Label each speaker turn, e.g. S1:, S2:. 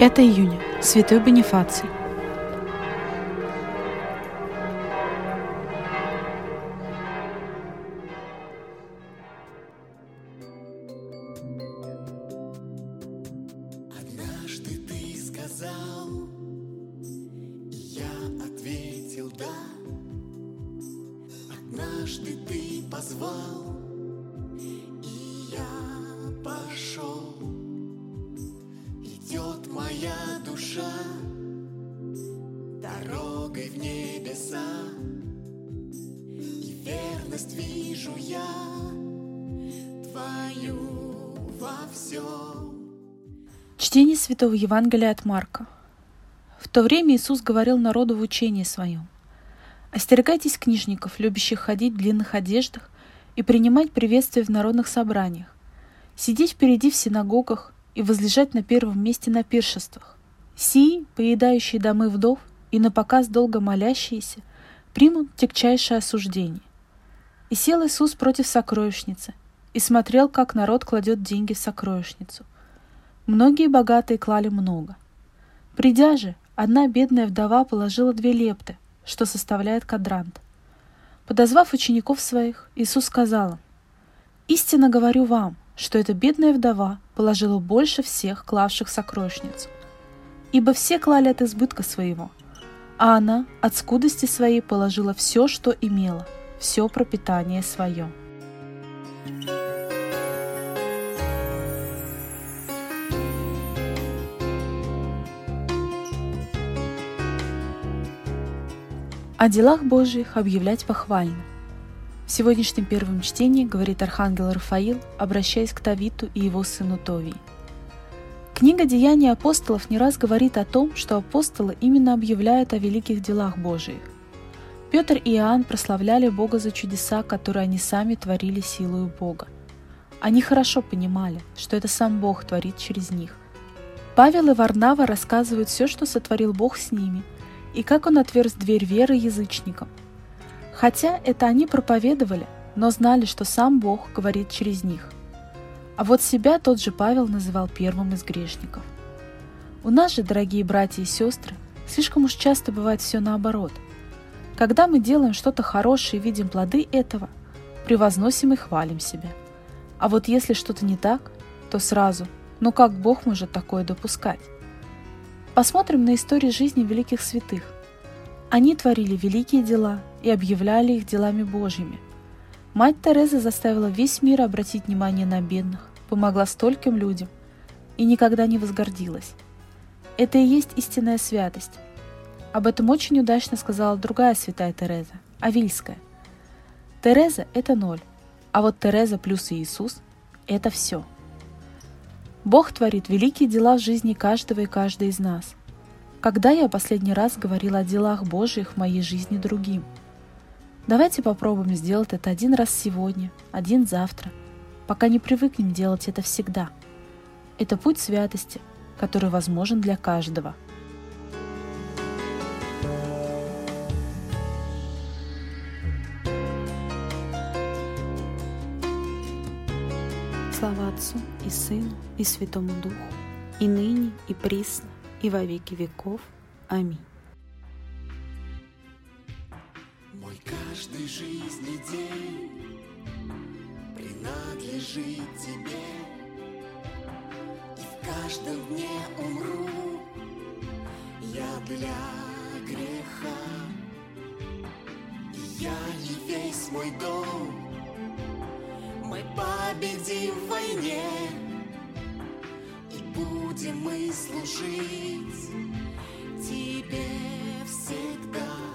S1: 5 июня. Святой Бонифаций.
S2: Однажды ты позвал, и я пошел. Моя душа дорогой в небеса, и верность вижу я твою во всем.
S1: Чтение Святого Евангелия от Марка. В то время Иисус говорил народу в учении своем. «Остерегайтесь книжников, любящих ходить в длинных одеждах и принимать приветствия в народных собраниях, сидеть впереди в синагогах и возлежать на первом месте на пиршествах. Сии, поедающие домы вдов и на показ долго молящиеся, примут тягчайшее осуждение». И сел Иисус против сокровищницы и смотрел, как народ кладет деньги в сокровищницу – Многие богатые клали много. Придя же, одна бедная вдова положила две лепты, что составляет кадрант. Подозвав учеников своих, Иисус сказал им, «Истинно говорю вам, что эта бедная вдова положила больше всех клавших сокровищницу. Ибо все клали от избытка своего, а она от скудости своей положила все, что имела, все пропитание свое». О делах Божьих объявлять похвально. В сегодняшнем первом чтении говорит архангел Рафаил, обращаясь к Тавиту и его сыну Товии. Книга «Деяния апостолов» не раз говорит о том, что апостолы именно объявляют о великих делах Божиих. Петр и Иоанн прославляли Бога за чудеса, которые они сами творили силою Бога. Они хорошо понимали, что это сам Бог творит через них. Павел и Варнава рассказывают все, что сотворил Бог с ними – и как он отверз дверь веры язычникам. Хотя это они проповедовали, но знали, что сам Бог говорит через них. А вот себя тот же Павел называл первым из грешников. У нас же, дорогие братья и сестры, слишком уж часто бывает все наоборот. Когда мы делаем что-то хорошее и видим плоды этого, превозносим и хвалим себя. А вот если что-то не так, то сразу, ну как Бог может такое допускать? Посмотрим на истории жизни великих святых. Они творили великие дела и объявляли их делами Божьими. Мать Тереза заставила весь мир обратить внимание на бедных, помогла стольким людям и никогда не возгордилась. Это и есть истинная святость. Об этом очень удачно сказала другая святая Тереза, Авильская. Тереза – это ноль, а вот Тереза плюс Иисус – это все – Бог творит великие дела в жизни каждого и каждой из нас. Когда я последний раз говорила о делах Божьих в моей жизни другим? Давайте попробуем сделать это один раз сегодня, один завтра, пока не привыкнем делать это всегда. Это путь святости, который возможен для каждого – Слава Отцу и Сыну и Святому Духу, и ныне, и присно, и во веки веков. Аминь.
S2: Мой каждый жизни день принадлежит тебе, И в каждом дне умру я для греха. И я и весь мой дом мы победим в войне будем мы служить Тебе всегда